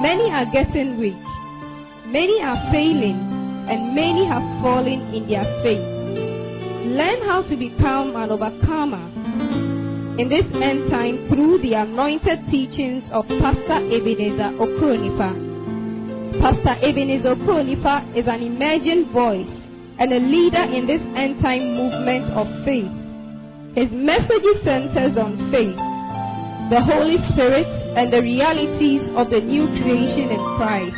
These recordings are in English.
Many are getting weak, many are failing, and many have fallen in their faith. Learn how to become an overcomer in this end time through the anointed teachings of Pastor Ebenezer Okronipa. Pastor Ebenezer Okronipa is an emerging voice and a leader in this end time movement of faith. His message centers on faith, the Holy Spirit, and the realities of the new creation in Christ.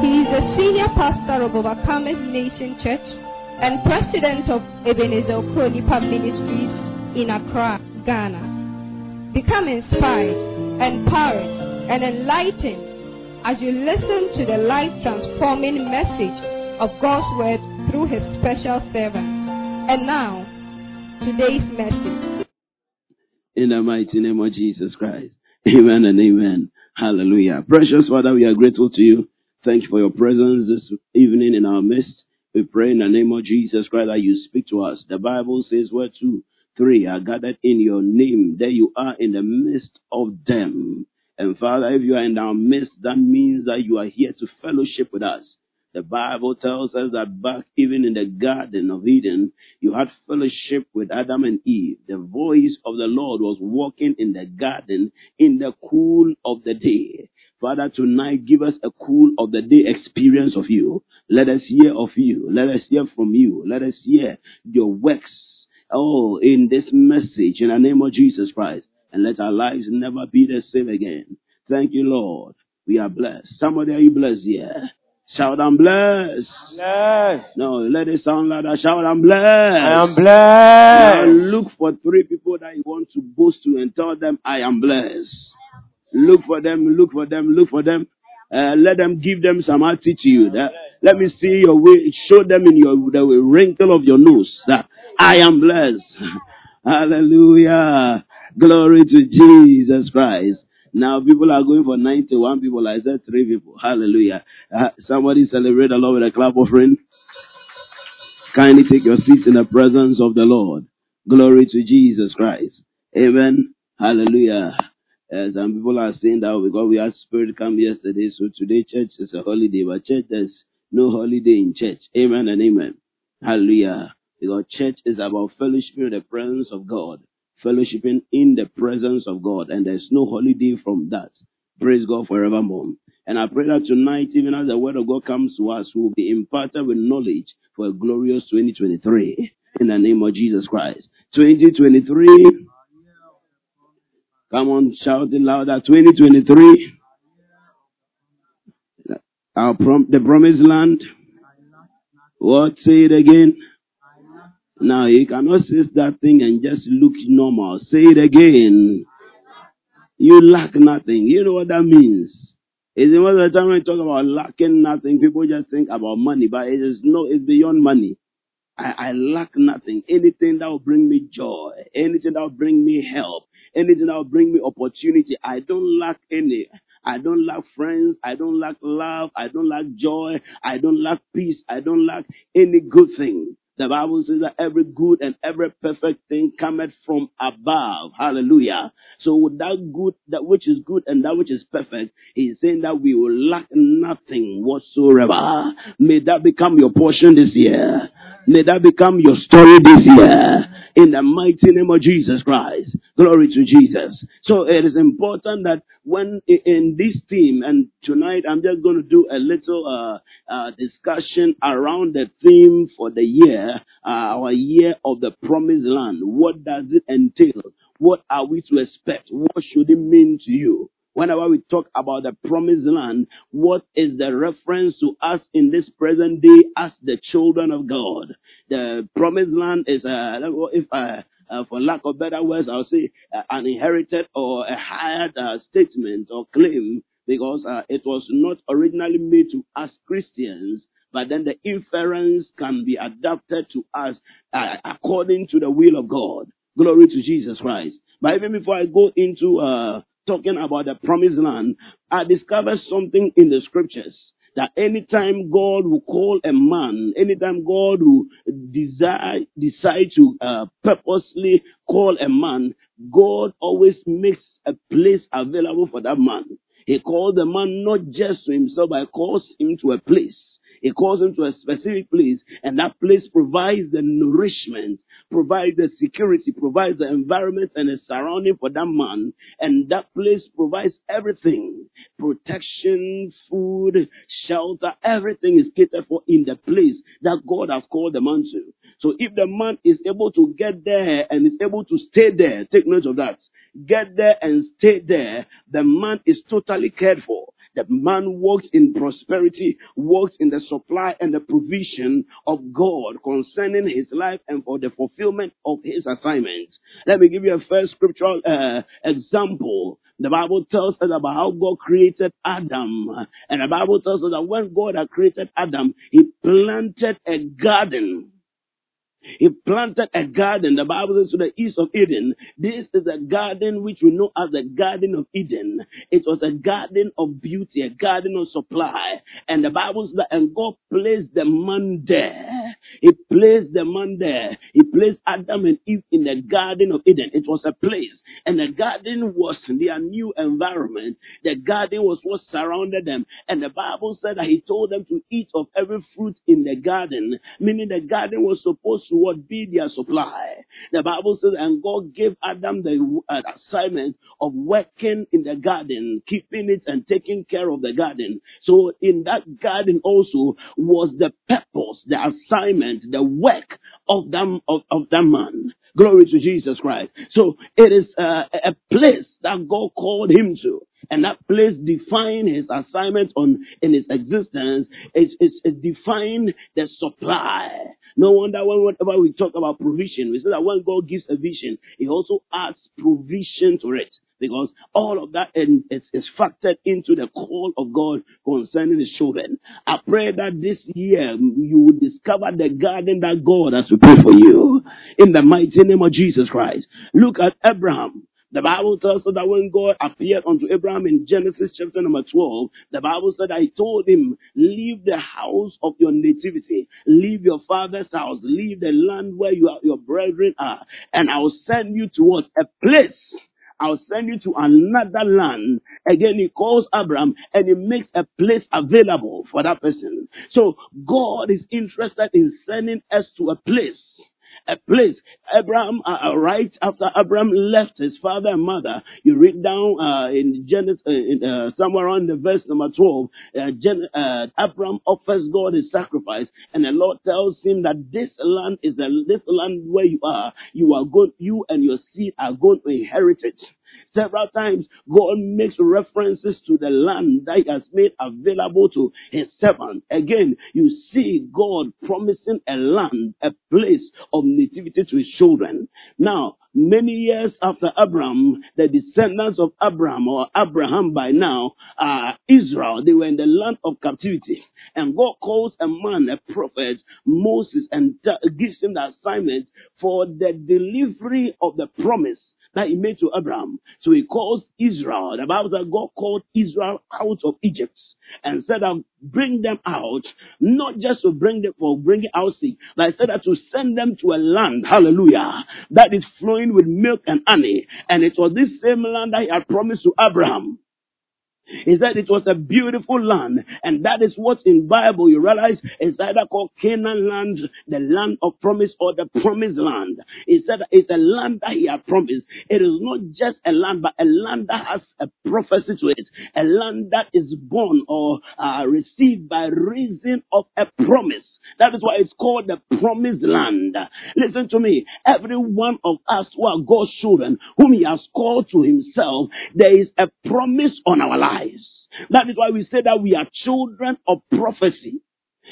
He is the senior pastor of Overcomers Nation Church and president of Ebenezer Okronipa Ministries in Accra, Ghana. Become inspired, empowered, and enlightened as you listen to the life transforming message of God's word through his special servant. And now, today's message. In the mighty name of Jesus Christ. Amen and amen. Hallelujah. Precious Father, we are grateful to you. Thank you for your presence this evening in our midst. We pray in the name of Jesus Christ that you speak to us. The Bible says where two, three are gathered in your name. There you are in the midst of them. And Father, if you are in our midst, that means that you are here to fellowship with us. The Bible tells us that back even in the Garden of Eden, you had fellowship with Adam and Eve. The voice of the Lord was walking in the garden in the cool of the day. Father, tonight give us a cool of the day experience of you. Let us hear of you. Let us hear from you. Let us hear your works. Oh, in this message, in the name of Jesus Christ. And let our lives never be the same again. Thank you, Lord. We are blessed. Somebody, are you blessed here? Shout, I'm blessed. Blessed. No, let it sound like that. Shout, I'm blessed. I am Now blessed. look for three people that you want to boast to and tell them, I am blessed. Look for them, look for them, look for them. Uh, let them give them some attitude. Uh, let me see your way. Show them in your the wrinkle of your nose that I am blessed. Hallelujah. Glory to Jesus Christ. Now people are going for 91 people. I said three people. Hallelujah. Uh, somebody celebrate the Lord with a clap offering. Kindly take your seats in the presence of the Lord. Glory to Jesus Christ. Amen. Hallelujah. Uh, some people are saying that because we had spirit come yesterday, so today church is a holiday, but church there's no holiday in church. Amen and amen. Hallelujah. Because church is about fellowship in the presence of God, fellowshipping in the presence of God, and there's no holiday from that. Praise God forevermore. And I pray that tonight, even as the word of God comes to us, we will be imparted with knowledge for a glorious 2023 in the name of Jesus Christ. 2023, come on, shout it louder. 2023, our prom- the promised land. What? Say it again. Now you cannot say that thing and just look normal. Say it again. You lack nothing. You know what that means. It's most of the time when we talk about lacking nothing, people just think about money, but it is no, it's beyond money. I, I lack nothing. Anything that will bring me joy, anything that will bring me help, anything that will bring me opportunity, I don't lack any. I don't lack friends. I don't lack love. I don't lack joy. I don't lack peace. I don't lack any good thing. The Bible says that every good and every perfect thing cometh from above. Hallelujah. So that good, that which is good and that which is perfect, he's saying that we will lack nothing whatsoever. May that become your portion this year. May that become your story this year. In the mighty name of Jesus Christ. Glory to Jesus. So it is important that when in this theme, and tonight I'm just going to do a little uh, uh, discussion around the theme for the year, uh, our year of the promised land. What does it entail? What are we to expect? What should it mean to you? Whenever we talk about the promised land, what is the reference to us in this present day as the children of God? The promised land is, uh, if uh, uh, for lack of better words, I'll say uh, an inherited or a hired uh, statement or claim because uh, it was not originally made to us Christians, but then the inference can be adapted to us uh, according to the will of God. Glory to Jesus Christ. But even before I go into uh, talking about the promised land, I discovered something in the scriptures that anytime God will call a man, anytime God will desire, decide to uh, purposely call a man, God always makes a place available for that man. He called the man not just to himself, but he calls him to a place. He calls him to a specific place, and that place provides the nourishment, provides the security, provides the environment and the surrounding for that man. And that place provides everything protection, food, shelter, everything is catered for in the place that God has called the man to. So if the man is able to get there and is able to stay there, take note of that. Get there and stay there, the man is totally cared for. The man walks in prosperity, walks in the supply and the provision of God concerning his life and for the fulfillment of his assignment. Let me give you a first scriptural uh, example. The Bible tells us about how God created Adam. And the Bible tells us that when God had created Adam, he planted a garden he planted a garden, the Bible says, to the east of Eden. This is a garden which we know as the Garden of Eden. It was a garden of beauty, a garden of supply. And the Bible says that, and God placed the man there. He placed the man there. He placed Adam and Eve in the Garden of Eden. It was a place. And the garden was their new environment. The garden was what surrounded them. And the Bible said that He told them to eat of every fruit in the garden, meaning the garden was supposed to what be their supply. The Bible says, and God gave Adam the uh, assignment of working in the garden, keeping it and taking care of the garden. So in that garden also was the purpose, the assignment, the work of them of, of that man. Glory to Jesus Christ. So it is uh, a place that God called him to. And that place define his assignment on in his existence. It's, it define the supply. No wonder when whenever we talk about provision, we say that when God gives a vision, He also adds provision to it. Because all of that is, is factored into the call of God concerning His children. I pray that this year you will discover the garden that God has prepared for you. In the mighty name of Jesus Christ. Look at Abraham. The Bible tells us that when God appeared unto Abraham in Genesis chapter number 12, the Bible said I told him, leave the house of your nativity, leave your father's house, leave the land where you are, your brethren are, and I will send you towards a place I'll send you to another land. Again, he calls Abraham and he makes a place available for that person. So God is interested in sending us to a place a place. Abraham, uh, uh, right after Abraham left his father and mother, you read down uh, in Genesis, uh, in, uh, somewhere around the verse number 12, uh, Gen- Abraham offers God his sacrifice, and the Lord tells him that this land is the this land where you are. You are going, you and your seed are going to inherit it. Several times, God makes references to the land that He has made available to His servant. Again, you see God promising a land, a place of nativity to His children. Now, many years after Abraham, the descendants of Abraham or Abraham by now are Israel. They were in the land of captivity. And God calls a man, a prophet, Moses, and gives him the assignment for the delivery of the promise that he made to Abraham. So he calls Israel. The Bible says God called Israel out of Egypt and said, I'll bring them out, not just to bring them for bringing out sick, but I said that to send them to a land, hallelujah, that is flowing with milk and honey. And it was this same land that he had promised to Abraham. He said it was a beautiful land, and that is what's in Bible. You realize is either called Canaan land, the land of promise, or the promised land. He said it's a land that he had promised. It is not just a land, but a land that has a prophecy to it, a land that is born or uh, received by reason of a promise. That is why it's called the promised land. Listen to me. Every one of us who are God's children, whom He has called to Himself, there is a promise on our That is why we say that we are children of prophecy.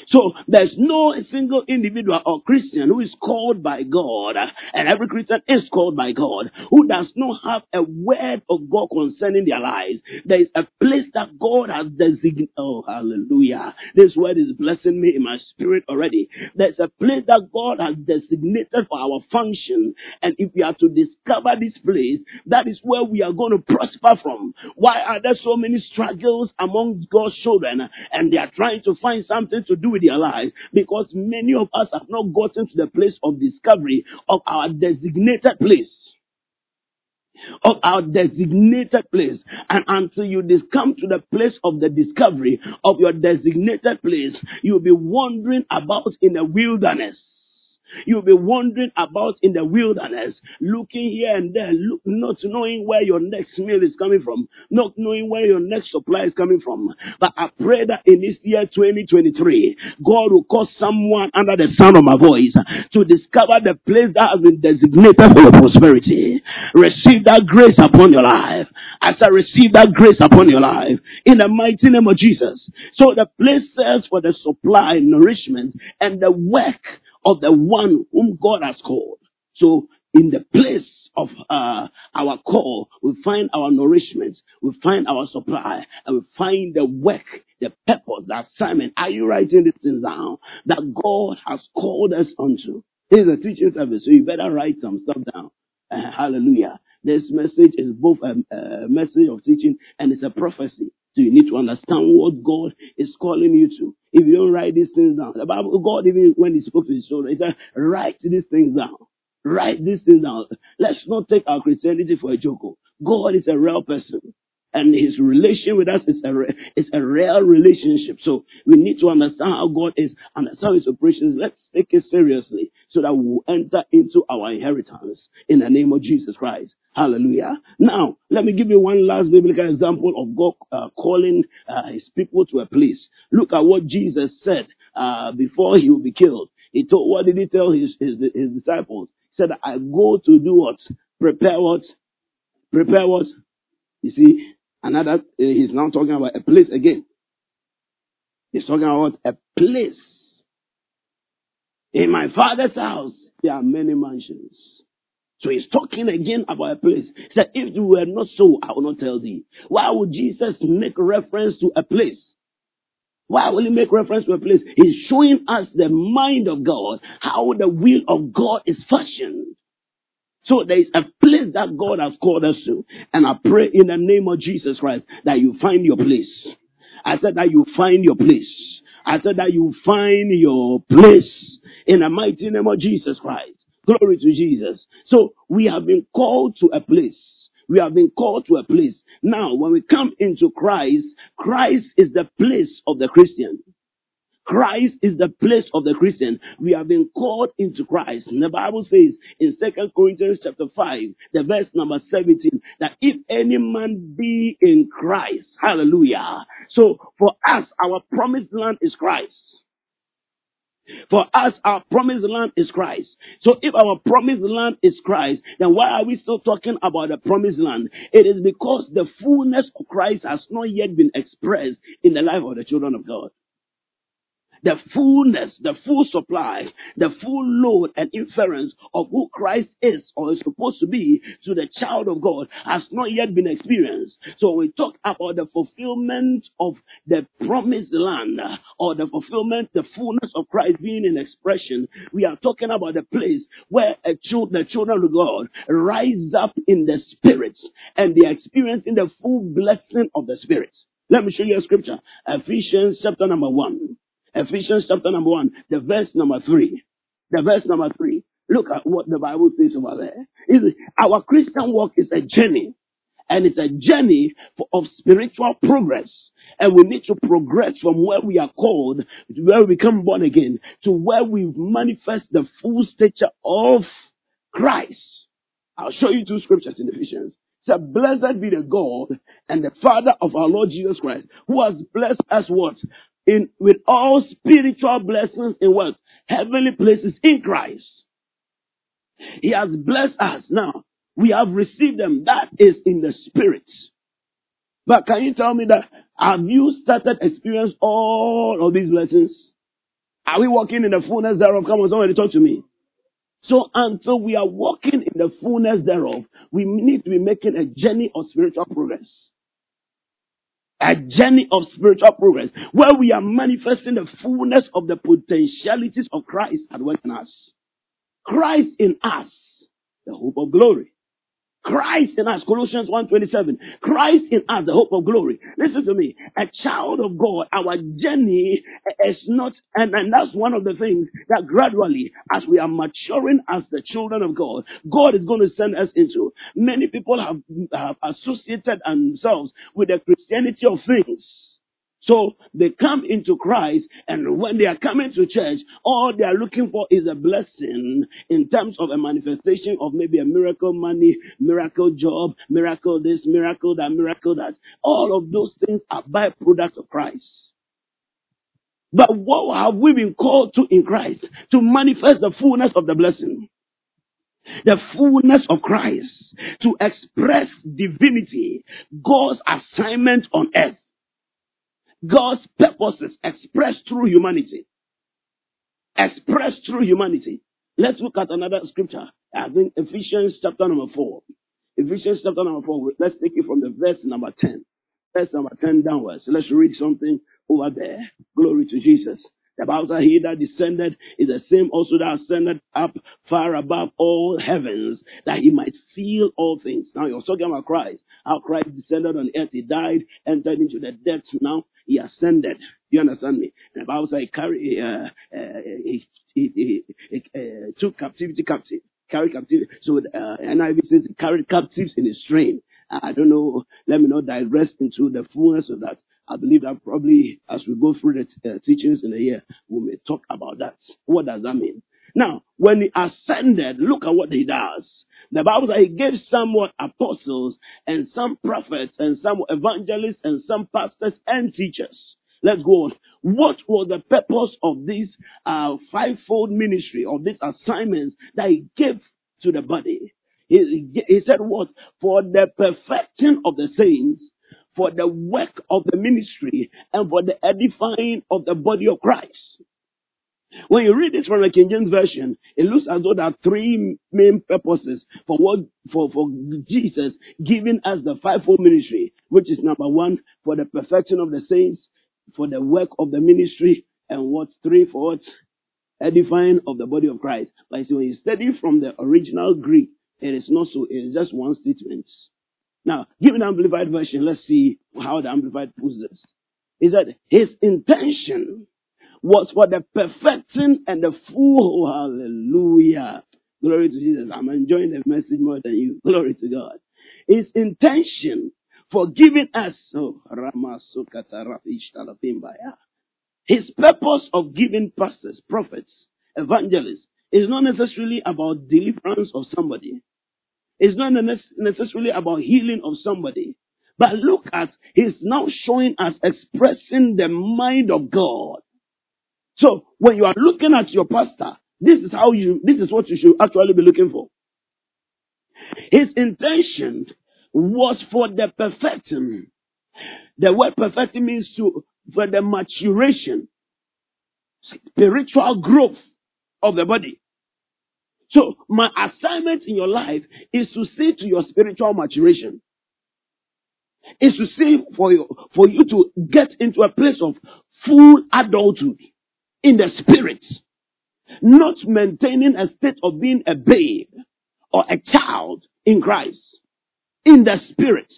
So there's no single individual or Christian who is called by God, and every Christian is called by God, who does not have a word of God concerning their lives. There is a place that God has designated. Oh, hallelujah. This word is blessing me in my spirit already. There's a place that God has designated for our function. And if we are to discover this place, that is where we are going to prosper from. Why are there so many struggles among God's children? And they are trying to find something to do with their lives because many of us have not gotten to the place of discovery of our designated place. of our designated place. And until you come to the place of the discovery of your designated place, you'll be wandering about in the wilderness. You'll be wandering about in the wilderness, looking here and there, look, not knowing where your next meal is coming from, not knowing where your next supply is coming from. But I pray that in this year 2023, God will cause someone under the sound of my voice to discover the place that has been designated for your prosperity. Receive that grace upon your life. As I receive that grace upon your life, in the mighty name of Jesus. So the place serves for the supply, nourishment, and the work of the one whom God has called. So in the place of uh, our call, we find our nourishment, we find our supply, and we find the work, the purpose, the assignment. Are you writing this thing down? That God has called us unto. Here's a teaching service, so you better write some stuff down. Uh, hallelujah. This message is both a, a message of teaching and it's a prophecy. So you need to understand what God is calling you to. If you don't write these things down, the Bible, God even when He spoke to His children, He said, "Write these things down. Write these things down. Let's not take our Christianity for a joke. God is a real person." And his relation with us is a, re- is a real relationship. So we need to understand how God is, understand his operations. Let's take it seriously so that we will enter into our inheritance in the name of Jesus Christ. Hallelujah. Now, let me give you one last biblical example of God uh, calling uh, his people to a place. Look at what Jesus said uh, before he would be killed. He told, what did he tell his, his, his disciples? He said, I go to do what? Prepare what? Prepare what? You see, another, uh, he's now talking about a place again. He's talking about a place. In my father's house, there are many mansions. So he's talking again about a place. He said, if it were not so, I will not tell thee. Why would Jesus make reference to a place? Why will he make reference to a place? He's showing us the mind of God, how the will of God is fashioned. So there is a place that God has called us to. And I pray in the name of Jesus Christ that you find your place. I said that you find your place. I said that you find your place in the mighty name of Jesus Christ. Glory to Jesus. So we have been called to a place. We have been called to a place. Now, when we come into Christ, Christ is the place of the Christian. Christ is the place of the Christian. We have been called into Christ. And the Bible says in Second Corinthians chapter 5, the verse number 17, that if any man be in Christ, hallelujah. So for us, our promised land is Christ. For us, our promised land is Christ. So if our promised land is Christ, then why are we still talking about the promised land? It is because the fullness of Christ has not yet been expressed in the life of the children of God the fullness, the full supply, the full load and inference of who Christ is or is supposed to be to the child of God has not yet been experienced. So we talk about the fulfillment of the promised land uh, or the fulfillment, the fullness of Christ being in expression. We are talking about the place where a child, the children of God rise up in the spirit and they are experiencing the full blessing of the spirit. Let me show you a scripture. Ephesians chapter number one. Ephesians chapter number one, the verse number three. The verse number three. Look at what the Bible says over there. Is our Christian walk is a journey. And it's a journey for, of spiritual progress. And we need to progress from where we are called, where we become born again, to where we manifest the full stature of Christ. I'll show you two scriptures in Ephesians. So blessed be the God and the Father of our Lord Jesus Christ, who has blessed us what? In with all spiritual blessings in what? Heavenly places in Christ. He has blessed us. Now, we have received them. That is in the spirit. But can you tell me that have you started experience all of these blessings? Are we walking in the fullness thereof? Come on, somebody talk to me. So until we are walking in the fullness thereof, we need to be making a journey of spiritual progress a journey of spiritual progress where we are manifesting the fullness of the potentialities of Christ at work in us. Christ in us, the hope of glory. Christ in us, Colossians 1.27. Christ in us, the hope of glory. Listen to me. A child of God, our journey is not, and, and that's one of the things that gradually, as we are maturing as the children of God, God is going to send us into. Many people have, have associated themselves with the Christianity of things. So they come into Christ, and when they are coming to church, all they are looking for is a blessing in terms of a manifestation of maybe a miracle money, miracle job, miracle this, miracle that, miracle that. All of those things are byproducts of Christ. But what have we been called to in Christ? To manifest the fullness of the blessing. The fullness of Christ. To express divinity. God's assignment on earth. God's purposes expressed through humanity. Expressed through humanity. Let's look at another scripture. I think Ephesians chapter number 4. Ephesians chapter number 4. Let's take it from the verse number 10. Verse number 10 downwards. Let's read something over there. Glory to Jesus. The Bible says, He that descended is the same also that ascended up far above all heavens, that he might seal all things. Now you're talking about Christ. How Christ descended on earth. He died, entered into the depths. Now he ascended. You understand me? And the Bible says he carried, uh, uh, he, he, he, he uh, took captivity captive. Carried captivity. So uh, NIV says he carried captives in his train. I don't know. Let me not digress into the fullness of that. I believe that probably as we go through the uh, teachings in the year, we may talk about that. What does that mean? Now, when he ascended, look at what he does. The Bible says he gave somewhat apostles and some prophets and some evangelists and some pastors and teachers. Let's go on. What was the purpose of this uh, fivefold ministry, of these assignments that he gave to the body? He, he said what? For the perfecting of the saints, for the work of the ministry, and for the edifying of the body of Christ. When you read this from the King James Version, it looks as though there are three main purposes for what for, for Jesus giving us the fivefold ministry, which is number one, for the perfection of the saints, for the work of the ministry, and what three for what? Edifying of the body of Christ. But when you study from the original Greek, it is not so, it is just one statement. Now, given the Amplified Version, let's see how the Amplified puts this. Is that his intention was for the perfecting and the full hallelujah. Glory to Jesus. I'm enjoying the message more than you. Glory to God. His intention for giving us oh, his purpose of giving pastors, prophets, evangelists is not necessarily about deliverance of somebody. It's not necessarily about healing of somebody. But look at, he's now showing us expressing the mind of God. So when you are looking at your pastor, this is how you, this is what you should actually be looking for. His intention was for the perfecting. The word perfecting means to, for the maturation, spiritual growth of the body. So my assignment in your life is to see to your spiritual maturation. Is to see for you, for you to get into a place of full adulthood in the spirit. Not maintaining a state of being a babe or a child in Christ. In the spirit.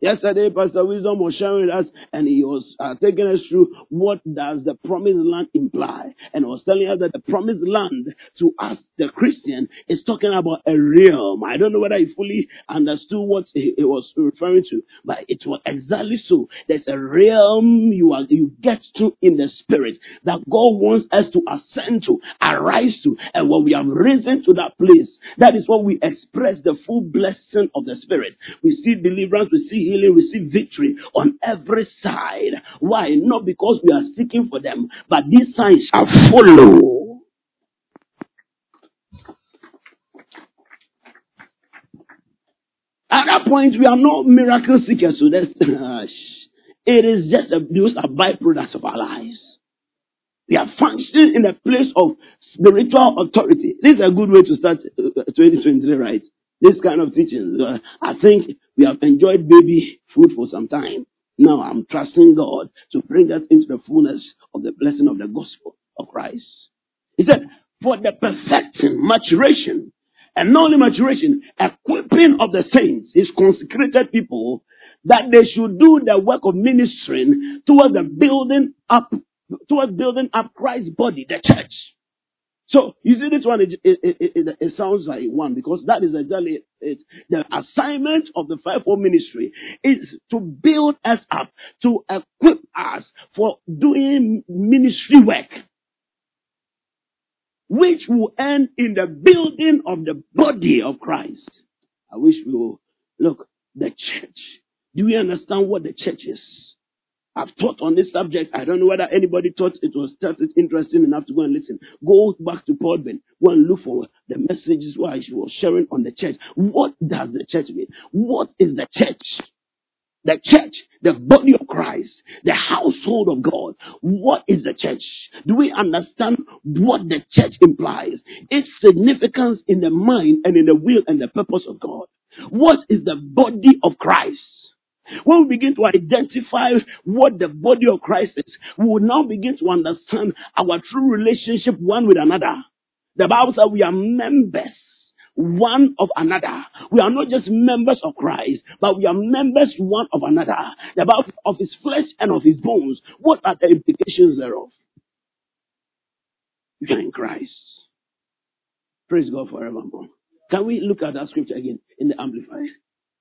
Yesterday, Pastor Wisdom was sharing with us, and he was uh, taking us through what does the promised land imply, and was telling us that the promised land to us, the Christian, is talking about a realm. I don't know whether he fully understood what he, was referring to, but it was exactly so. There's a realm you are you get to in the spirit that God wants us to ascend to, arise to, and when we have risen to that place, that is what we express the full blessing of the spirit. We see deliverance, we see healing, receive victory on every side. Why? Not because we are seeking for them, but these signs shall follow. At that point, we are not miracle seekers, so that's, it is just a, those are byproducts of our lives. We are functioning in a place of spiritual authority. This is a good way to start uh, 2023, right? This kind of teaching. Uh, I think we have enjoyed baby food for some time. Now I'm trusting God to bring us into the fullness of the blessing of the gospel of Christ. He said, for the perfecting, maturation, And not only maturation, equipping of the saints, his consecrated people, that they should do the work of ministering towards the building up, towards building up Christ's body, the church. So you see, this one it, it, it, it, sounds like one because that is exactly it. The assignment of the fivefold ministry is to build us up, to equip us for doing ministry work, which will end in the building of the body of Christ. I wish we will look the church. Do we understand what the church is? I've taught on this subject. I don't know whether anybody thought it was interesting enough to go and listen. Go back to Podbean. Go and look for the messages why she was sharing on the church. What does the church mean? What is the church? The church, the body of Christ, the household of God. What is the church? Do we understand what the church implies? Its significance in the mind and in the will and the purpose of God. What is the body of Christ? When we begin to identify what the body of Christ is, we will now begin to understand our true relationship one with another. The Bible says we are members one of another. We are not just members of Christ, but we are members one of another. The Bible of his flesh and of his bones. What are the implications thereof? You are in Christ. Praise God forevermore. Can we look at that scripture again in the Amplified?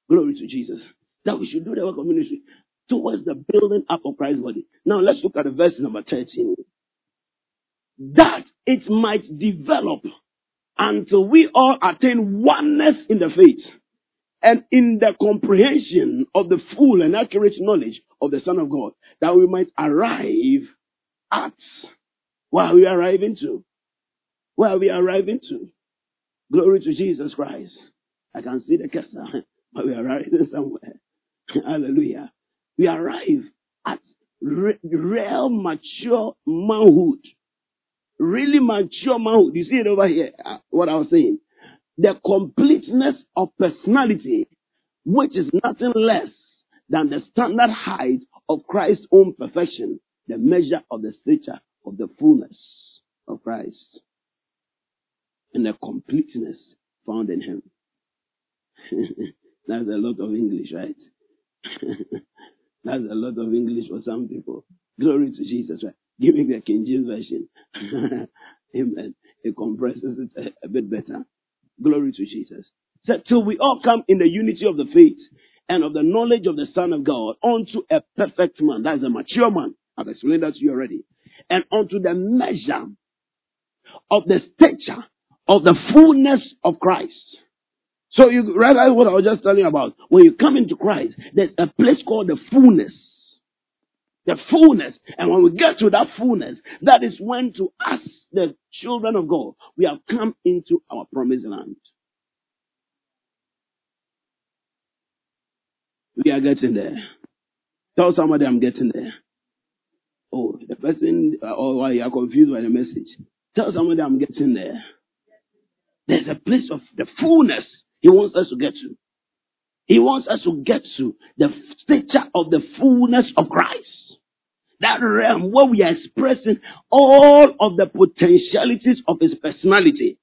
Glory to Jesus that we should do the work of ministry towards the building up of Christ's body. Now let's look at the verse number 13. That it might develop until we all attain oneness in the faith and in the comprehension of the full and accurate knowledge of the Son of God, that we might arrive at where we are arriving to. Where are we arriving to. Glory to Jesus Christ. I can see the cursor, but we are arriving somewhere. Hallelujah. We arrive at re- real mature manhood. Really mature manhood. You see it over here, uh, what I was saying. The completeness of personality, which is nothing less than the standard height of Christ's own perfection, the measure of the stature of the fullness of Christ, and the completeness found in Him. That's a lot of English, right? That's a lot of English for some people. Glory to Jesus, right? Give me the King James Version. Amen. It compresses it a, a, bit better. Glory to Jesus. So, till we all come in the unity of the faith and of the knowledge of the Son of God unto a perfect man. That's a mature man. I've explained that to you already. And unto the measure of the stature of the fullness of Christ. So you realize what I was just telling you about. When you come into Christ, there's a place called the fullness. The fullness. And when we get to that fullness, that is when to us, the children of God, we have come into our promised land. We are getting there. Tell somebody I'm getting there. Oh, the person, uh, or why you are confused by the message. Tell somebody I'm getting there. There's a place of the fullness he wants us to get to. He wants us to get to the stature of the fullness of Christ. That realm where we are expressing all of the potentialities of his personality.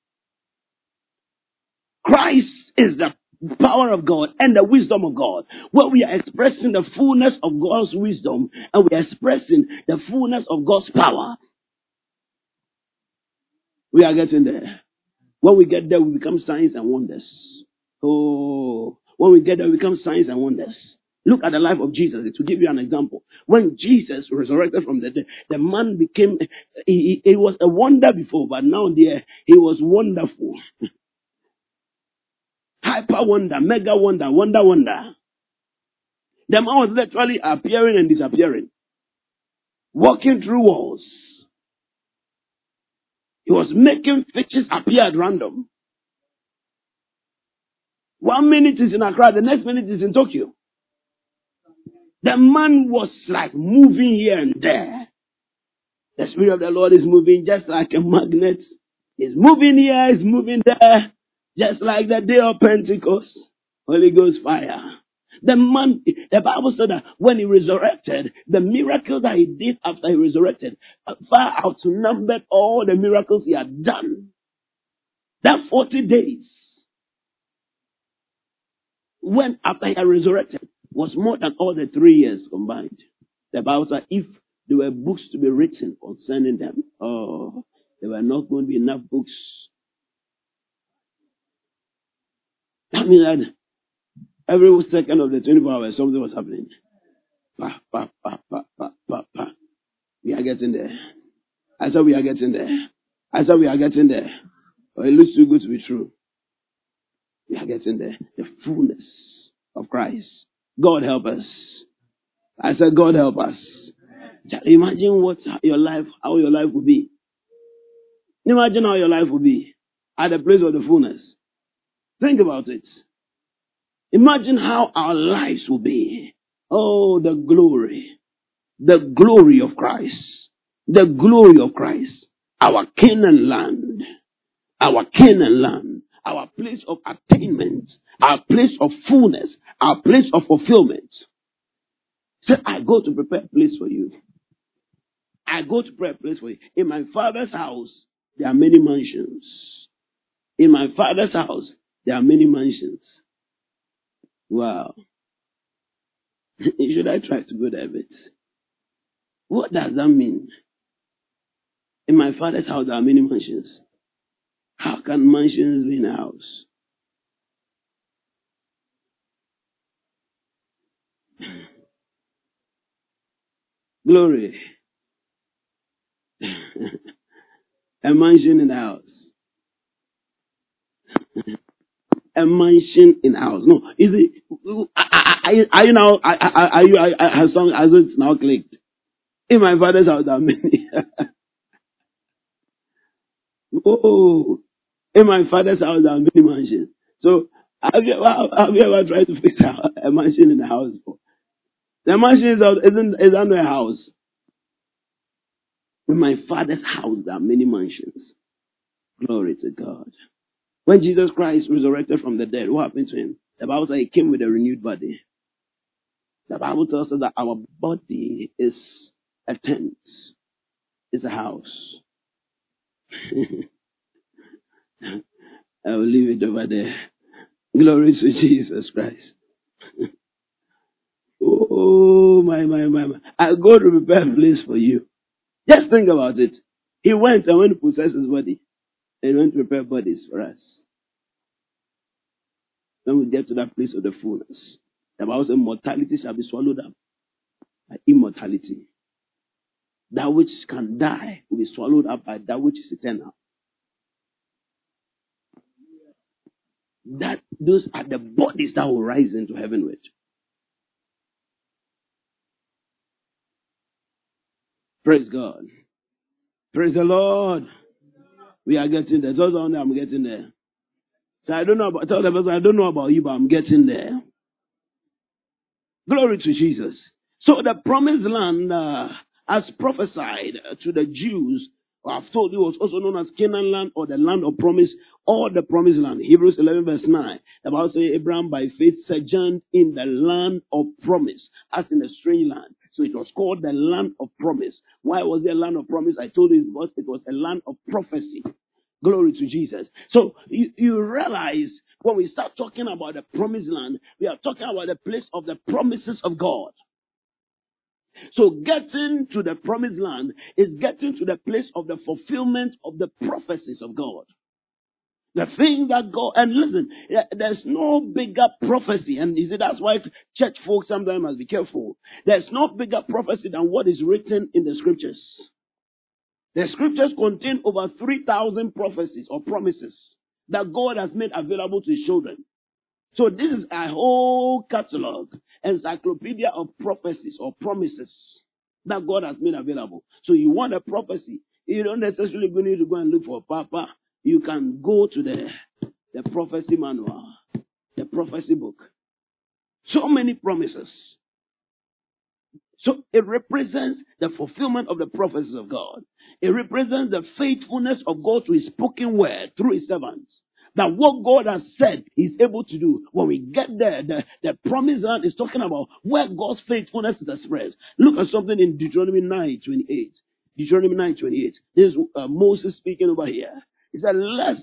Christ is the power of God and the wisdom of God, where we are expressing the fullness of God's wisdom and we are expressing the fullness of God's power. We are getting there. When we get there, we become signs and wonders. Oh, when we get there, we become signs and wonders. Look at the life of Jesus to give you an example. When Jesus resurrected from the dead, the man became, he, he was a wonder before, but now there, he was wonderful. Hyper wonder, mega wonder, wonder wonder. The man was literally appearing and disappearing. Walking through walls. He was making fishes appear at random. One minute is in Accra, the next minute is in Tokyo. The man was like moving here and there. The Spirit of the Lord is moving just like a magnet. He's moving here, he's moving there, just like the day of Pentecost. Holy Ghost fire. The man, the Bible said that when he resurrected, the miracle that he did after he resurrected far outnumbered all the miracles he had done. That 40 days when after he had resurrected was more than all the three years combined. The Bible said if there were books to be written concerning them, oh, there were not going to be enough books. That means that every second of the 24 hours something was happening. Pa, pa, pa, pa, pa, pa, pa. We are getting there. I said we are getting there. I said we are getting there. Oh, it looks too good to be true. We are getting. The fullness of Christ. God help us. I said, God help us. Imagine what your life, how your life will be. Imagine how your life will be at the place of the fullness. Think about it. Imagine how our lives will be. Oh, the glory. The glory of Christ. The glory of Christ. Our Canaan land. Our Canaan land. Our place of attainment. Our place of fullness. Our place of fulfillment. Say, I go to prepare a place for you. I go to prepare a place for you. In my father's house, there are many mansions. In my father's house, there are many mansions. Wow. Should I try to go there a bit? What does that mean? In my father's house, there are many mansions. How can mansions be in a house? Glory. a mansion in the house. a mansion in the house. No, is it? Are you now? Are you? Has song has it now clicked? In my father's house, there are many. oh, in my father's house, there are many mansions. So, have you, have you ever tried to fix a, a mansion in the house? The mansion is, isn't, is under a house. In my father's house, there are many mansions. Glory to God. When Jesus Christ resurrected from the dead, what happened to him? The Bible says he came with a renewed body. The Bible tells us that our body is a tent, is a house. I will leave it over there. Glory to Jesus Christ. oh, my, my, my, my. I go to prepare a place for you. Just think about it. He went and went to possess his body. And he went to prepare bodies for us. When we get to that place of the fullness, the Bible says mortality shall be swallowed up by immortality. That which can die will be swallowed up by that which is eternal. That those are the bodies that will rise into heaven with. Praise God. Praise the Lord. We are getting there. Those on I'm getting there. So I don't know about, tell the person, I don't know about you, but I'm getting there. Glory to Jesus. So the promised land, uh, as prophesied to the Jews, I've told you was also known as Canaan land or the land of promise or the promised land. Hebrews 11 verse 9. The Bible says Abraham by faith sojourned in the land of promise as in a strange land. So it was called the land of promise. Why was it a land of promise? I told you because it was a land of prophecy. Glory to Jesus. So you, you realize when we start talking about the promised land, we are talking about the place of the promises of God. So getting to the promised land is getting to the place of the fulfillment of the prophecies of God. The thing that God, and listen, there's no bigger prophecy, and you see, that's why church folks sometimes must be careful. There's no bigger prophecy than what is written in the scriptures. The scriptures contain over 3,000 prophecies or promises that God has made available to his children. So this is a whole catalog, encyclopedia of prophecies or promises that God has made available. So you want a prophecy, you don't necessarily need to go and look for a Papa. You can go to the, the prophecy manual, the prophecy book. So many promises. So it represents the fulfillment of the prophecies of God. It represents the faithfulness of God to his spoken word through his servants. That what God has said He's able to do. When we get there, the, the promised land is talking about where God's faithfulness is expressed. Look at something in Deuteronomy 9 28. Deuteronomy 9 28. This is uh, Moses speaking over here. He said, Lest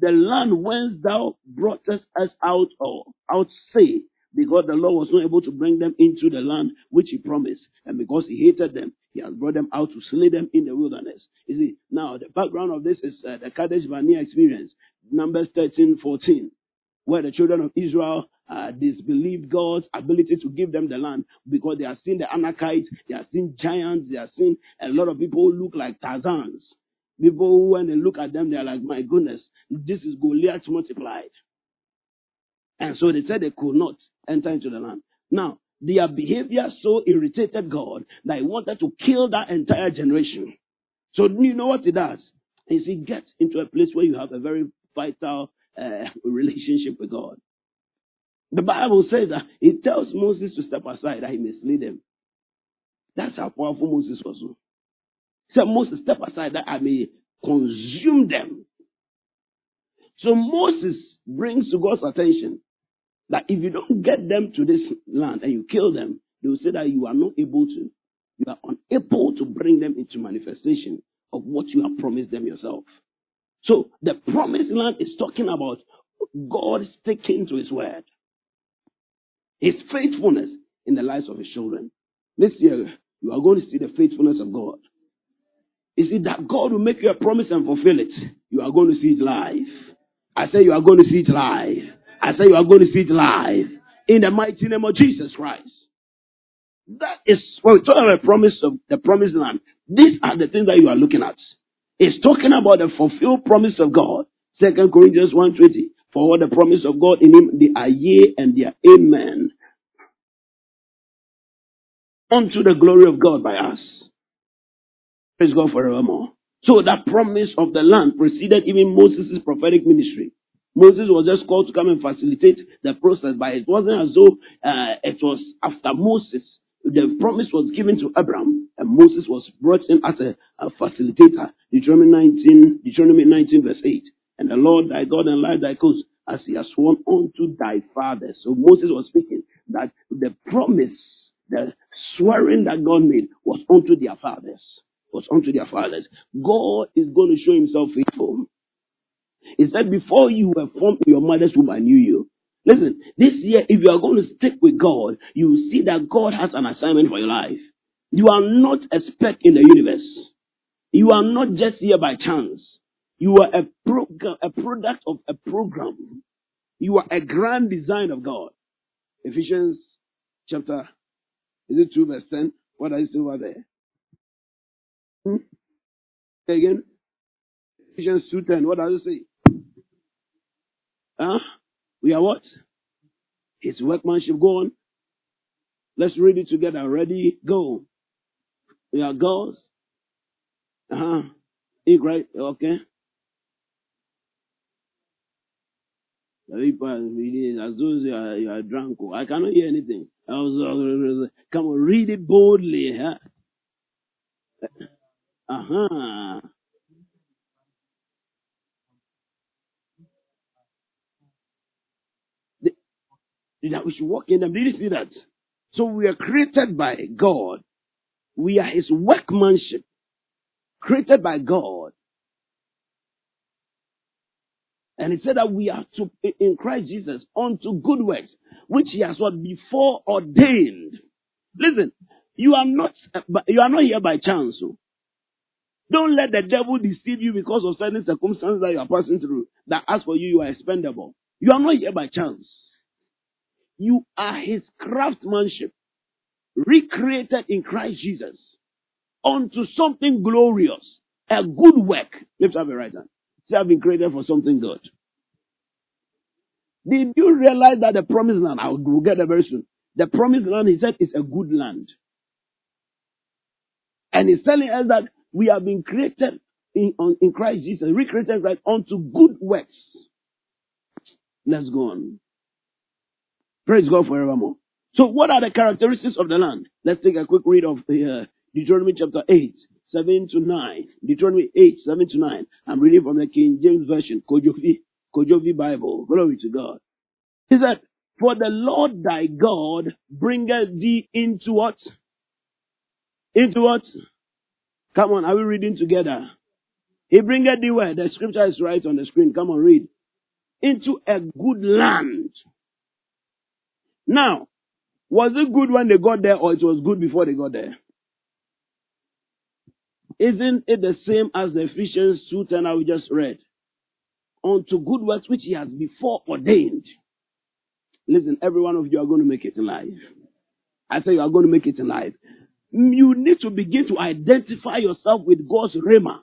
the land whence thou broughtest us out of, out say, because the Lord was not able to bring them into the land which he promised. And because he hated them, he has brought them out to slay them in the wilderness. You see, now the background of this is uh, the Kadesh Barnea experience, Numbers 13, 14, where the children of Israel uh, disbelieved God's ability to give them the land because they have seen the Anakites, they have seen giants, they have seen a lot of people who look like Tarzans. People when they look at them, they are like, my goodness, this is Goliath multiplied. And so they said they could not enter into the land. Now, their behavior so irritated God that he wanted to kill that entire generation. So you know what he does? Is he gets into a place where you have a very vital uh, relationship with God. The Bible says that he tells Moses to step aside that he may slay them. That's how powerful Moses was. He said, Moses, step aside that I may consume them. So Moses brings to God's attention that if you don't get them to this land and you kill them, they will say that you are not able to. You are unable to bring them into manifestation of what you have promised them yourself. So the promised land is talking about God sticking to his word. His faithfulness in the lives of his children. This year, you are going to see the faithfulness of God. Is it that God will make you a promise and fulfill it? You are going to see it live. I say you are going to see it live. I say you are going to see it live. In the mighty name of Jesus Christ. That is when we talk about the promise of the promised land. These are the things that you are looking at. It's talking about the fulfilled promise of God. Second Corinthians 1.20. For what the promise of God in him, they are yea and they are amen. Unto the glory of God by us. Praise God forevermore. So that promise of the land preceded even Moses' prophetic ministry. Moses was just called to come and facilitate the process, but it wasn't as though uh, it was after Moses. The promise was given to Abraham, and Moses was brought in as a, a facilitator. Deuteronomy 19, Deuteronomy 19, verse 8. And the Lord thy God and life thy coast, as he has sworn unto thy fathers. So Moses was speaking that the promise, the swearing that God made was unto their fathers. Was unto their fathers. God is going to show himself faithful. He said, Before you were formed in your mother's womb, I knew you. Listen, this year, if you are going to stick with God, you will see that God has an assignment for your life. You are not a speck in the universe. You are not just here by chance. You are a, program, a product of a program. You are a grand design of God. Ephesians chapter, is it 2 verse 10? What are you say over there? Hmm? Say again. Ephesians 2.10. What does it say? Huh? We are what? His workmanship. Go on. Let's read it together. Ready? Go. We are God's. Uh-huh. Eat right. Okay. People reading as though you are, you are drunk. I cannot hear anything. Come on, read it boldly. Huh? Uh-huh. that we should walk in them. Did you see that? So we are created by God. We are His workmanship, created by God. And He said that we are to in Christ Jesus unto good works, which He has what before ordained. Listen, you are not you are not here by chance. So. Don't let the devil deceive you because of certain circumstances that you are passing through. That as for you, you are expendable. You are not here by chance. You are his craftsmanship, recreated in Christ Jesus unto something glorious, a good work. Lift up your right hand. Say, I've been created for something good. Did you realize that the promised land, I will get there very soon. The promised land, he said, is a good land. And he's telling us that we have been created in, on, in Christ Jesus, recreated right unto good works. Let's go on. Praise God forevermore. So what are the characteristics of the land? Let's take a quick read of the, uh, Deuteronomy chapter 8, 7 to 9. Deuteronomy 8, 7 to 9. I'm reading from the King James Version, Kojovi, Kojovi Bible. Glory to God. He said, For the Lord thy God bringeth thee into what? Into what? Come on, are we reading together? He bringeth thee where? The scripture is right on the screen. Come on, read. Into a good land. Now, was it good when they got there or it was good before they got there? Isn't it the same as the Ephesians 2 10 we just read? Unto good works which he has before ordained. Listen, every one of you are going to make it in life. I say you are going to make it in life. You need to begin to identify yourself with God's Rhema.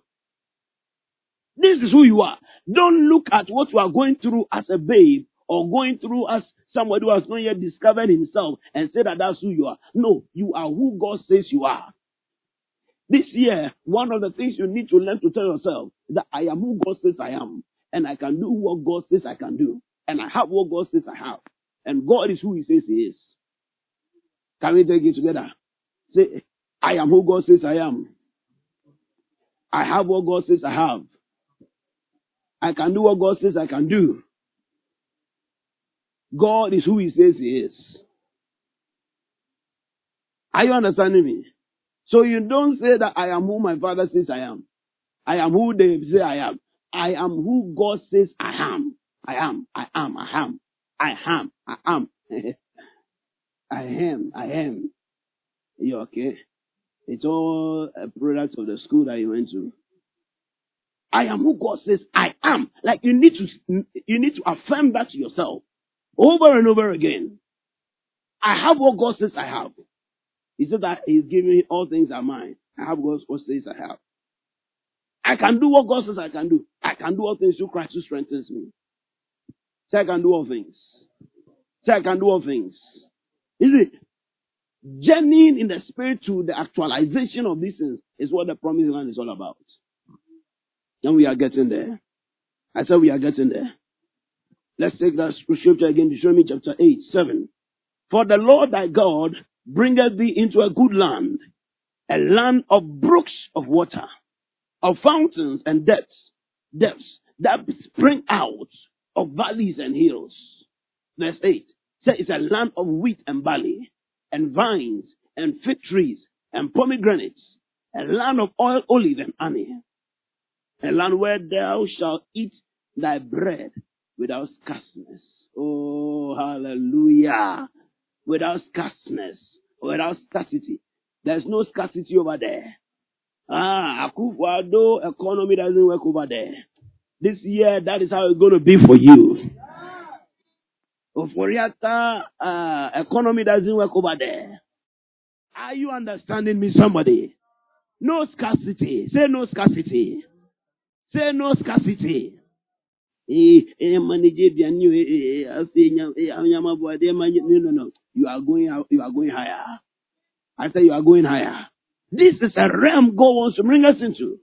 This is who you are. Don't look at what you are going through as a babe or going through as somebody who has not yet discovered himself and say that that's who you are. No, you are who God says you are. This year, one of the things you need to learn to tell yourself is that I am who God says I am, and I can do what God says I can do, and I have what God says I have, and God is who He says He is. Can we take it together? Say, I am who God says I am. I have what God says I have. I can do what God says I can do. God is who He says He is. Are you understanding me? So you don't say that I am who my father says I am. I am who they say I am. I am who God says I am. I am. I am. I am. I am. I am. I am. I am. You okay? It's all a product of the school that you went to. I am who God says I am. Like you need to, you need to affirm that to yourself over and over again. I have what God says I have. He said that He's giving me all things are mine. I have what God says I have. I can do what God says I can do. I can do all things through Christ who strengthens me. Say I can do all things. Say I can do all things. Is it? Journeying in the spirit to the actualization of these things is what the promised land is all about. And we are getting there. I said we are getting there. Let's take that scripture again, Deuteronomy chapter 8, 7. For the Lord thy God bringeth thee into a good land, a land of brooks of water, of fountains and depths, depths that spring out of valleys and hills. Verse 8 says it's a land of wheat and barley, and vines, and fig trees, and pomegranates, a land of oil, olive, and honey, a land where thou shalt eat thy bread without scarceness. Oh, hallelujah. Without scarceness, without scarcity. There's no scarcity over there. Ah, Akufo-Addo economy doesn't work over there. This year, that is how it's going to be for you. Ofori-Atta uh, economy doesn't work over there. Are you understanding me, somebody? No scarcity. Say no scarcity. Say no scarcity. No, no, no. You are going, you are going higher. I say you are going higher. This is a realm God wants to bring us into.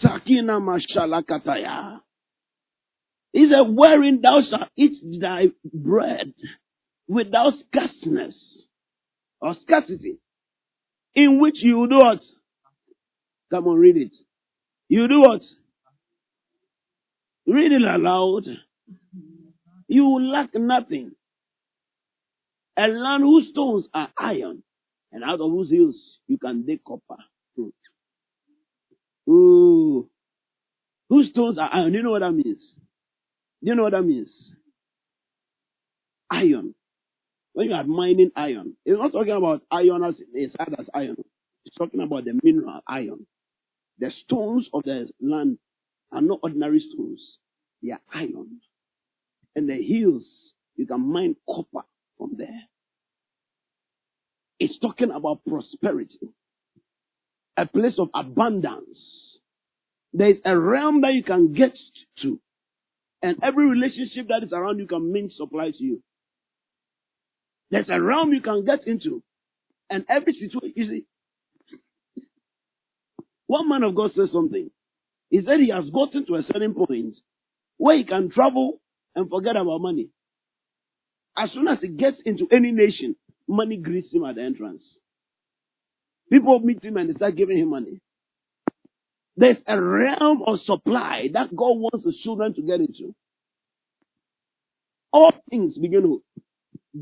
Sakina mashalakataya. He said, wherein thou shalt eat thy bread without scarceness or scarcity, in which you do what? Come on, read it. You do what? Read it aloud. You will lack nothing. A land whose stones are iron, and out of whose hills you can dig copper. Ooh. Whose stones are iron? Do you know what that means? Do you know what that means? Iron. When you are mining iron, it's not talking about iron as it's hard as iron. It's talking about the mineral iron. The stones of the land are not ordinary stones. They are iron. And the hills, you can mine copper from there. It's talking about prosperity. A place of abundance. There is a realm that you can get to. And every relationship that is around you can mean supply to you. There's a realm you can get into. And every situation, you see, one man of God says something. He said he has gotten to a certain point where he can travel and forget about money. As soon as he gets into any nation, money greets him at the entrance. People meet him and they start giving him money. There's a realm of supply that God wants his children to get into. All things begin to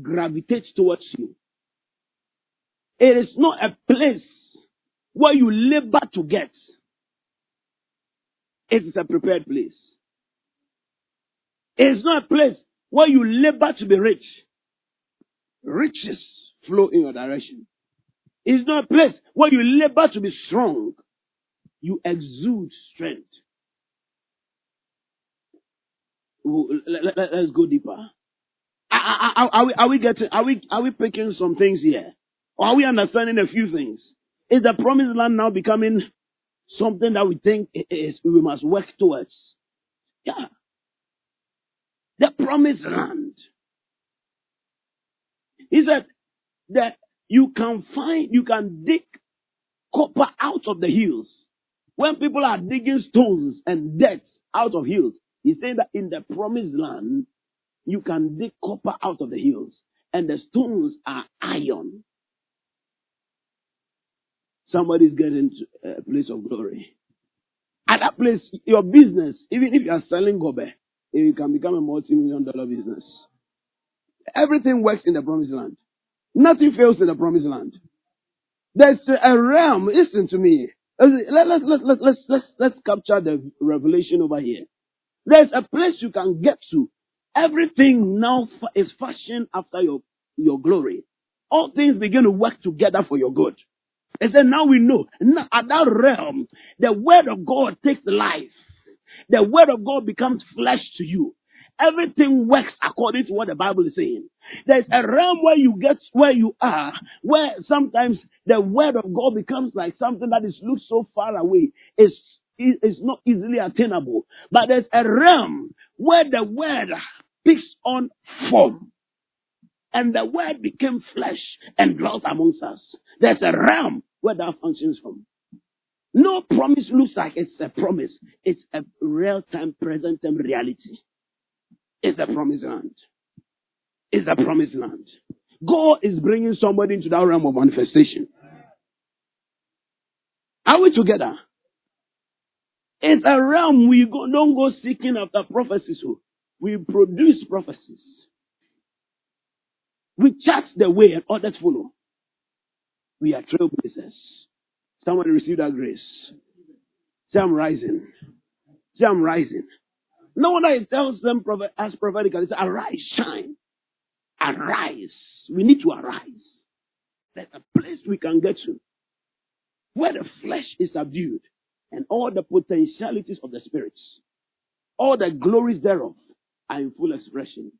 gravitate towards you. It is not a place where you labor to get. It is a prepared place. It's not a place where you labor to be rich. Riches flow in your direction. It's not a place where you labor to be strong. You exude strength. Let, us go deeper. Are, are, are, we, are we getting, are we, are we picking some things here? Or are we understanding a few things? Is the promised land now becoming something that we think is, we must work towards? Yeah. The promised land. He said that you can find, you can dig copper out of the hills. When people are digging stones and dirt out of hills, he said that in the promised land, you can dig copper out of the hills, and the stones are iron. Somebody's getting to uh, a place of glory. At that place, your business, even if you are selling gobe, you can become a multi-million dollar business. Everything works in the promised land. Nothing fails in the promised land. There's a realm, listen to me. Let, let, let, let, let's, let's, let's capture the revelation over here. There's a place you can get to. Everything now is fashioned after your, your glory. All things begin to work together for your good. And then now we know, now at that realm, the word of God takes life. The word of God becomes flesh to you. Everything works according to what the Bible is saying. There's a realm where you get where you are, where sometimes the word of God becomes like something that is looks so far away. It's is not easily attainable. But there's a realm where the word picks on form. And the word became flesh and dwelt amongst us. There's a realm where that functions from. No promise looks like it's a promise. It's a real time, present time reality. It's a promised land. It's a promised land. God is bringing somebody into that realm of manifestation. Are we together? It's a realm we go, don't go seeking after prophecies. Oh. We produce prophecies. We chart the way and others follow. We are trailblazers. Somebody receive that grace. Say, I'm rising. Say, I'm rising. No one that tells them as prophetically, say, arise, shine. Arise. We need to arise. There's a place we can get to where the flesh is subdued and all the potentialities of the spirits, all the glories thereof are in full expression.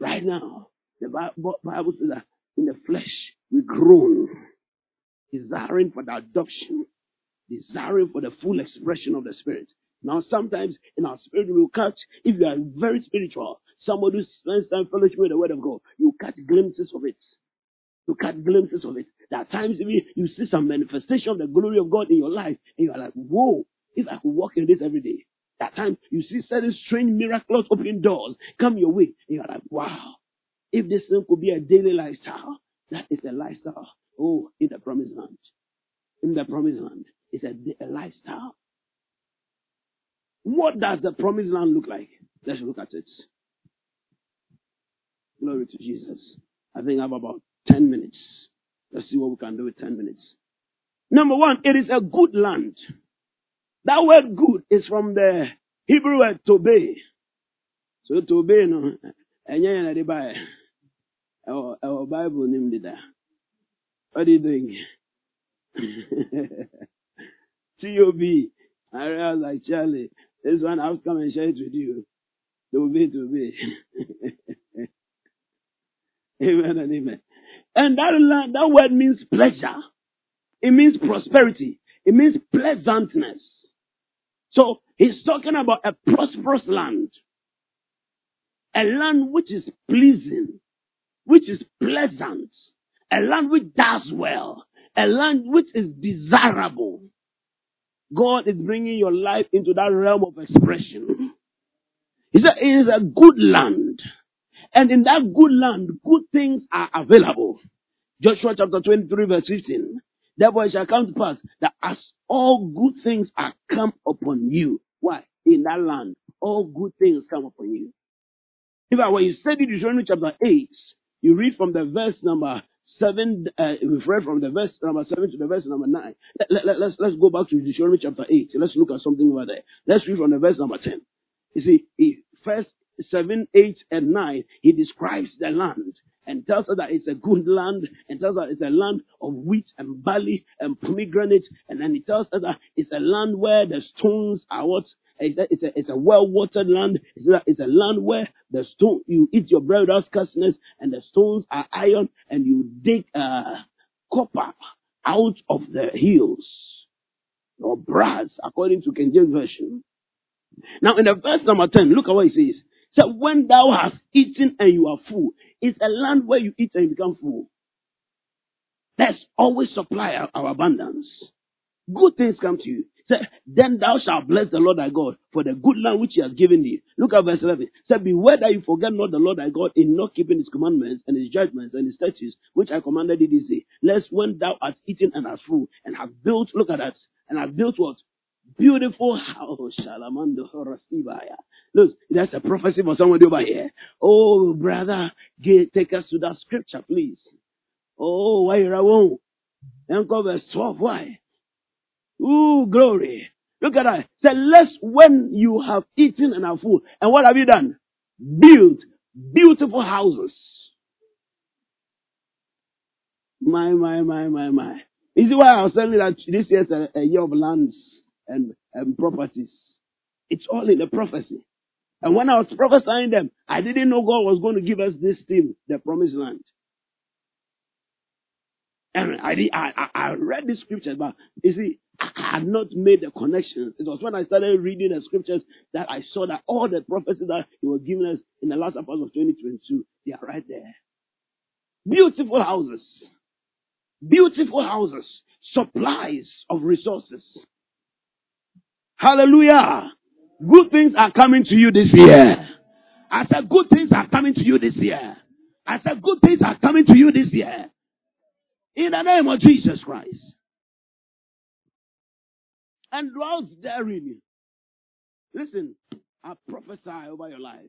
Right now, the Bible says that in the flesh we groan, desiring for the adoption, desiring for the full expression of the spirit. Now, sometimes in our spirit, we will catch, if you are very spiritual, somebody who spends time fellowship with the word of God, you catch glimpses of it. You catch glimpses of it. There are times you, you see some manifestation of the glory of God in your life, and you are like, whoa, if I could walk in this every day. That time you see certain strange miraculous open doors come your way, and you are like, wow, if this thing could be a daily lifestyle, that is a lifestyle. Oh, in the promised land. In the promised land. It's a, a lifestyle. What does the promised land look like? Let's look at it. Glory to Jesus. I think I have about 10 minutes. Let's see what we can do with 10 minutes. Number one, it is a good land. That word good is from the Hebrew word tobe. So tobe, no, eh, eh, enye na ba. Our Bible name that. What are you doing? T-O-B. I realized like Charlie, this one I'll come and share it with you. Tobe, tobe. amen and amen. And that, that word means pleasure. It means prosperity. It means pleasantness. So he's talking about a prosperous land. A land which is pleasing, which is pleasant. A land which does well. A land which is desirable. God is bringing your life into that realm of expression. He said it is a good land. And in that good land, good things are available. Joshua chapter 23 verse 15. Therefore it shall come to pass that as all good things are come upon you. Why? In that land, all good things come upon you. In fact, when you study Deuteronomy chapter 8, you read from the verse number 7, uh, we've read from the verse number 7 to the verse number 9. Let, let, let, let's, let's go back to Deuteronomy chapter 8. Let's look at something over there. Let's read from the verse number 10. You see, he, first 7, 8, and 9, he describes the land and tells us that it's a good land and tells us it's a land of wheat and barley and pomegranate. And then he tells us that it's a land where the stones are what? It's a, it's a, it's a well-watered land. It's a, it's a land where the stone, you eat your bread without scarceness and the stones are iron and you dig, uh, copper out of the hills or brass according to King James Version. Now in the verse number 10, look at what he says. So when thou hast eaten and you are full, it's a land where you eat and you become full. There's always supply our, our abundance. Good things come to you. Say, then thou shalt bless the Lord thy God for the good land which he has given thee. Look at verse 11. Say, beware that you forget not the Lord thy God in not keeping his commandments and his judgments and his statutes, which I commanded thee this day. Lest when thou art eaten and art full and have built, look at that, and have built what? Beautiful house. Shalamando Horasibaya. Look, that's a prophecy for somebody over here. Oh, brother, get, take us to that scripture, please. Oh, why you won't? And go verse 12. Why? Ooh, glory. Look at that. Say, lest when you have eaten and are full, and what have you done? Built beautiful houses. My, my, my, my, my. Is it why I was telling you that this year is a, a year of lands and, and properties? It's all in the prophecy. And when I was prophesying them, I didn't know God was going to give us this theme, the promised land. And I, I, I read the scriptures, but you see, I had not made the connection. It was when I started reading the scriptures that I saw that all the prophecies that He was giving us in the last part of 2022, they are right there. Beautiful houses. Beautiful houses. Supplies of resources. Hallelujah. Good things are coming to you this year. I said good things are coming to you this year. I said good things are coming to you this year. In the name of Jesus Christ. And whilst therein, listen, I prophesy over your life.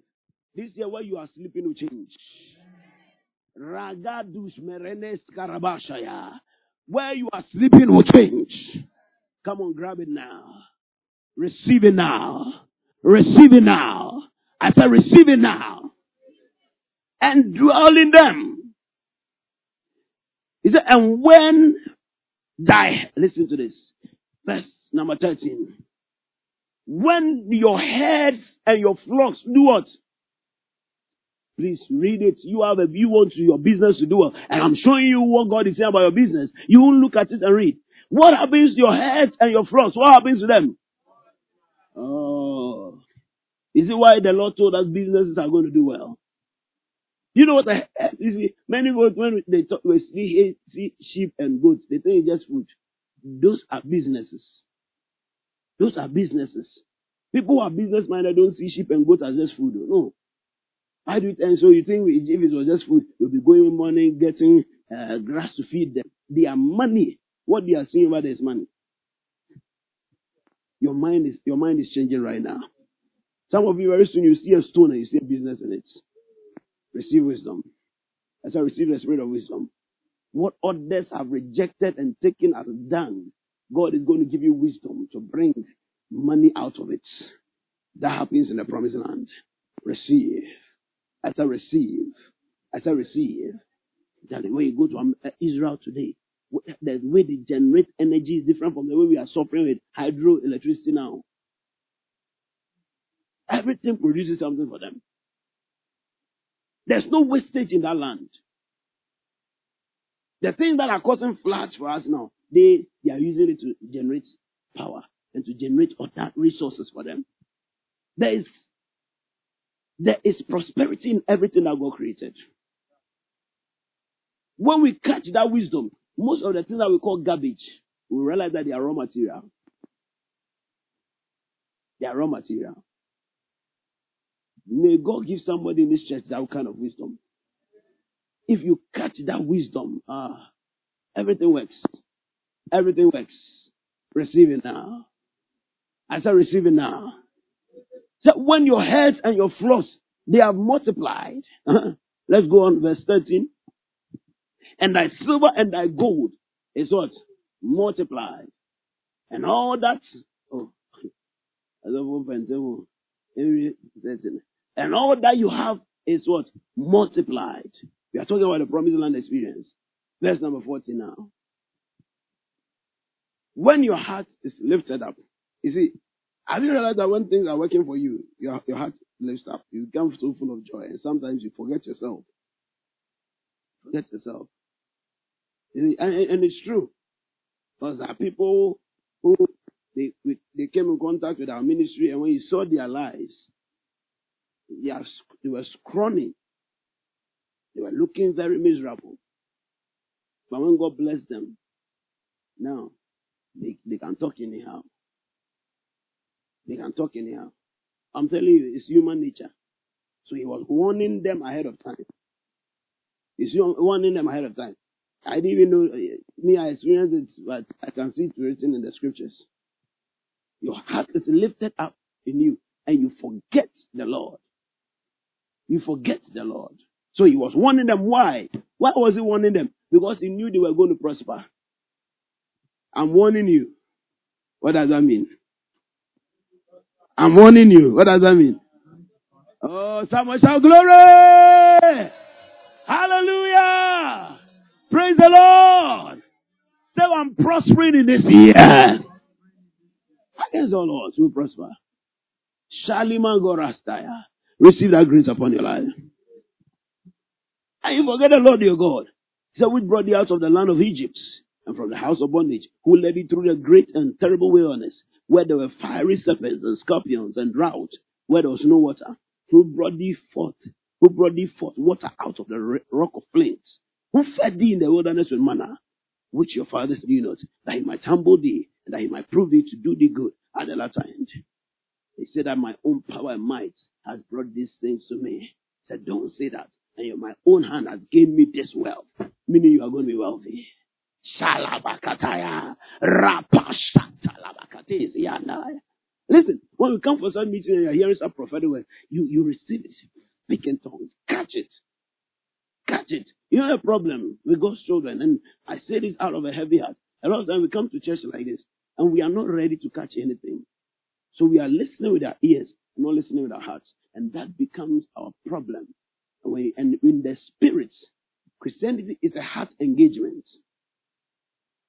This year where you are sleeping will change. Ragadus merenes karabashaya. Where you are sleeping will change. Come on, grab it now. Receive it now. Receive it now. I said, receive it now. And dwell in them. He said, and when thy, listen to this. Verse number 13. When your herds and your flocks do what? Please read it. You have a you want to your business to do well. And I'm showing you what God is saying about your business. You won't look at it and read. What happens to your herds and your flocks? What happens to them? Oh. Is it why the Lord told us businesses are going to do well? You know what? I, you see, many goats when they talk, we see, see sheep and goats, they think it's just food. Those are businesses. Those are businesses. People who are business minded don't see sheep and goats as just food. No. I do it, and so you think if it was just food, they'll be going in morning getting uh, grass to feed them. They are money. What they are seeing over there is money. Your mind is your mind is changing right now. Some of you very soon you see a stone and you see a business in it. Receive wisdom. As I receive the spirit of wisdom. What others have rejected and taken as done, God is going to give you wisdom to bring money out of it. That happens in the promised land. Receive. As I receive. As I receive. The way you go to um, Israel today, the way they generate energy is different from the way we are suffering with hydroelectricity now. Everything produces something for them. There's no wastage in that land. The things that are causing floods for us now, they, they are using it to generate power and to generate other resources for them. There is, there is prosperity in everything that God created. When we catch that wisdom, most of the things that we call garbage, we realize that they are raw material. They are raw material. May God give somebody in this church that kind of wisdom. If you catch that wisdom, ah, everything works. Everything works. Receive it now. I said, receive it now. So when your heads and your flocks, they have multiplied. Let's go on verse 13. And thy silver and thy gold is what? Multiplied. And all that, oh, and all that you have is what? Multiplied. We are talking about the promised land experience. Verse number 40 now. When your heart is lifted up, you see, have you realized that when things are working for you, your, your heart lifts up. You become so full of joy, and sometimes you forget yourself. Forget yourself. And, and it's true. Because there are people who they, they came in contact with our ministry, and when you saw their lives, they, were scrawny. They were looking very miserable. But when God blessed them, now they, they can talk anyhow. They can talk anyhow. I'm telling you, it's human nature. So he was warning them ahead of time. He's warning them ahead of time. I didn't even know, uh, me, I experienced it, but I can see it written in the scriptures. Your heart is lifted up in you, and you forget the Lord. You forget the Lord. So he was warning them. Why? Why was he warning them? Because he knew they were going to prosper. I'm warning you. What does that mean? I'm warning you. What does that mean? Oh, someone shout glory! Hallelujah! Praise the Lord! So I'm prospering in this year. Against all odds, will prosper. Shaliman Gorastaya. Receive that grace upon your life. And you forget the Lord your God. He said, which brought thee out of the land of Egypt and from the house of bondage, who led thee through the great and terrible wilderness, where there were fiery serpents and scorpions and drought, where there was no water, who brought thee forth, who brought thee forth water out of the rock of flames, who fed thee in the wilderness with manna, which your fathers knew not, that he might humble thee, and that he might prove thee to do thee good at the latter end. He said that my own power and might has brought these things to me. He said, don't say that. And my own hand has given me this wealth, meaning you are going to be wealthy. Listen, when we come for some meeting and you're hearing some prophetic word, you, you receive it. Speak in tongues. Catch it. Catch it. You know the problem with God's children, and I say this out of a heavy heart. A lot of times we come to church like this, and we are not ready to catch anything. So we are listening with our ears, not listening with our hearts. And that becomes our problem. And in the spirits, Christianity is a heart engagement.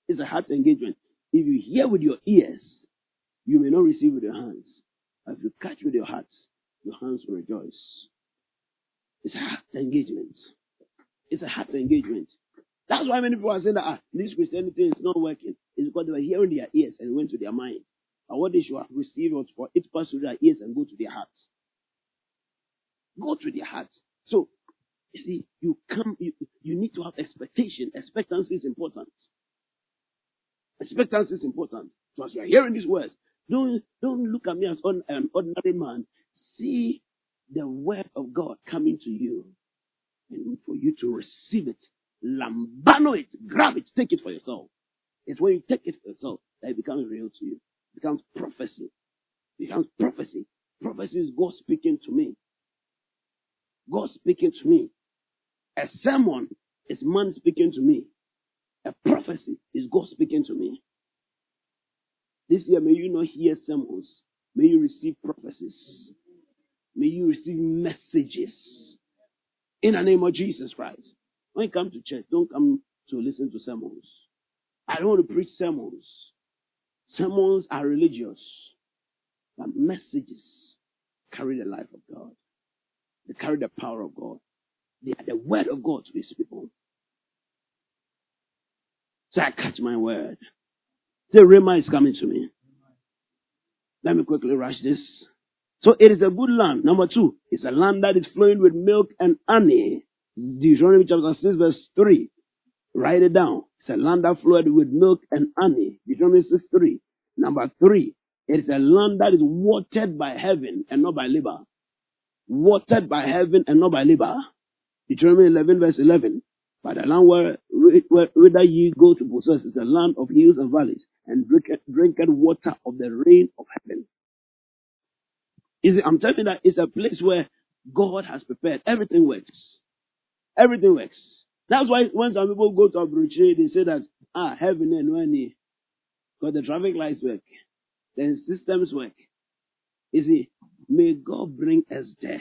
It's a heart engagement. If you hear with your ears, you may not receive with your hands. But if you catch with your heart, your hands will rejoice. It's a heart engagement. It's a heart engagement. That's why many people are saying that ah, this Christianity is not working. It's because they were hearing their ears and went to their mind. And what they should have received was for it pass through their ears and go to their hearts. Go to their hearts. So, you see, you come, you, you need to have expectation. Expectancy is important. Expectancy is important. So as you are hearing these words, don't, don't look at me as an ordinary man. See the word of God coming to you. And for you to receive it, lambano it, grab it, take it for yourself. It's when you take it for yourself that it becomes real to you. It becomes prophecy. It becomes prophecy. Prophecy is God speaking to me. God speaking to me. A sermon is man speaking to me. A prophecy is God speaking to me. This year, may you not hear sermons. May you receive prophecies. May you receive messages. In the name of Jesus Christ. When you come to church, don't come to listen to sermons. I don't want to preach sermons. Sermons are religious. But messages carry the life of God. Carry the power of God. They are the word of God to these people. So I catch my word. The Rhema is coming to me. Let me quickly rush this. So it is a good land. Number two, it's a land that is flowing with milk and honey. Deuteronomy chapter 6 verse 3. Write it down. It's a land that flowed with milk and honey. Deuteronomy 6 3. Number three, it is a land that is watered by heaven and not by labor. Watered by heaven and not by labor. Deuteronomy 11 verse 11. But the land where, where whither ye go to possess is a land of hills and valleys, and drinketh, drinketh water of the rain of heaven. Is it, I'm telling you that it's a place where God has prepared. Everything works. Everything works. That's why when some people go to Aburuche, they say that, ah, heaven and when because the traffic lights work, then systems work. You see, may God bring us there.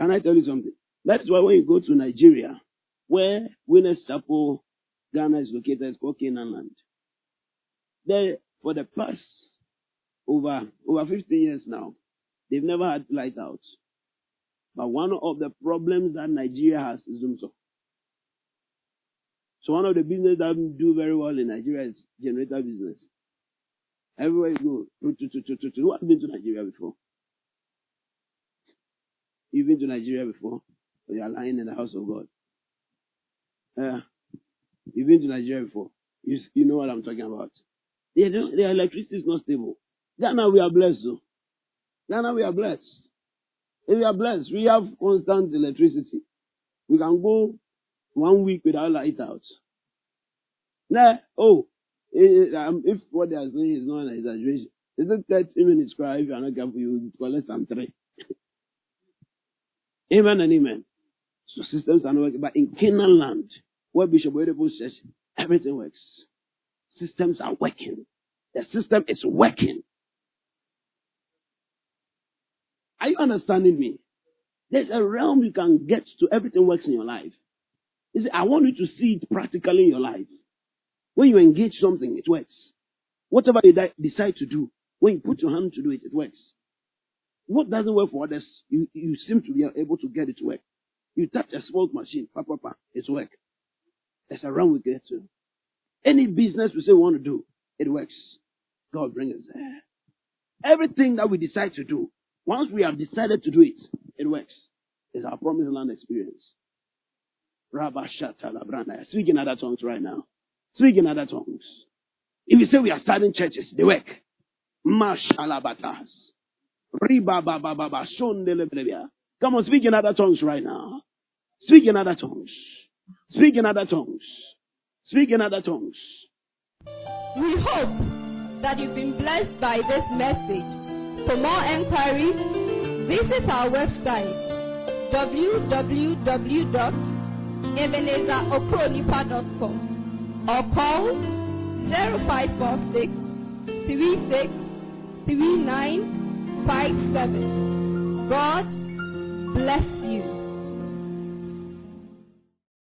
Can I tell you something? That's why when you go to Nigeria, where Winners Chapel, Ghana is located, it's called Canaan land. There, for the past over over 15 years now, they've never had lighthouse. But one of the problems that Nigeria has is Zumso. So one of the business that do very well in Nigeria is generator business. Everywhere you go, who has been to Nigeria before? You've been to Nigeria before? Or you are lying in the house of God. Uh, you've been to Nigeria before. You, you know what I'm talking about. Their electricity is not stable. Ghana, we are blessed though. Ghana, we are blessed. If we are blessed, we have constant electricity. We can go one week without light out. Nah, oh, eh, um, if what they are saying is not an exaggeration, is it 30 minutes cry if you are not careful, you collect some three. amen and amen. So systems are not working. But in Canaan land, where Bishop Oyedepo says, everything works. Systems are working. The system is working. Are you understanding me? There's a realm you can get to everything works in your life. You see, I want you to see it practically in your life. When you engage something, it works. Whatever you decide to do, when you put your hand to do it, it works. What doesn't work for others, you, you seem to be able to get it to work. You touch a small machine, pa, pa, pa, it's work. There's a realm we get to. Any business we say we want to do, it works. God bring us there. Everything that we decide to do, once we have decided to do it, it works. It's our promised land experience. Speak in other tongues right now. Speak in other tongues. If you say we are starting churches, they work. Mashalabatas. Come on, speak in other tongues right now. Speak in other tongues. Speak in other tongues. Speak in other tongues. We hope that you've been blessed by this message. For more inquiries, visit our website www.ebenezerokronipa.com or call 0546 36 3957. God bless you.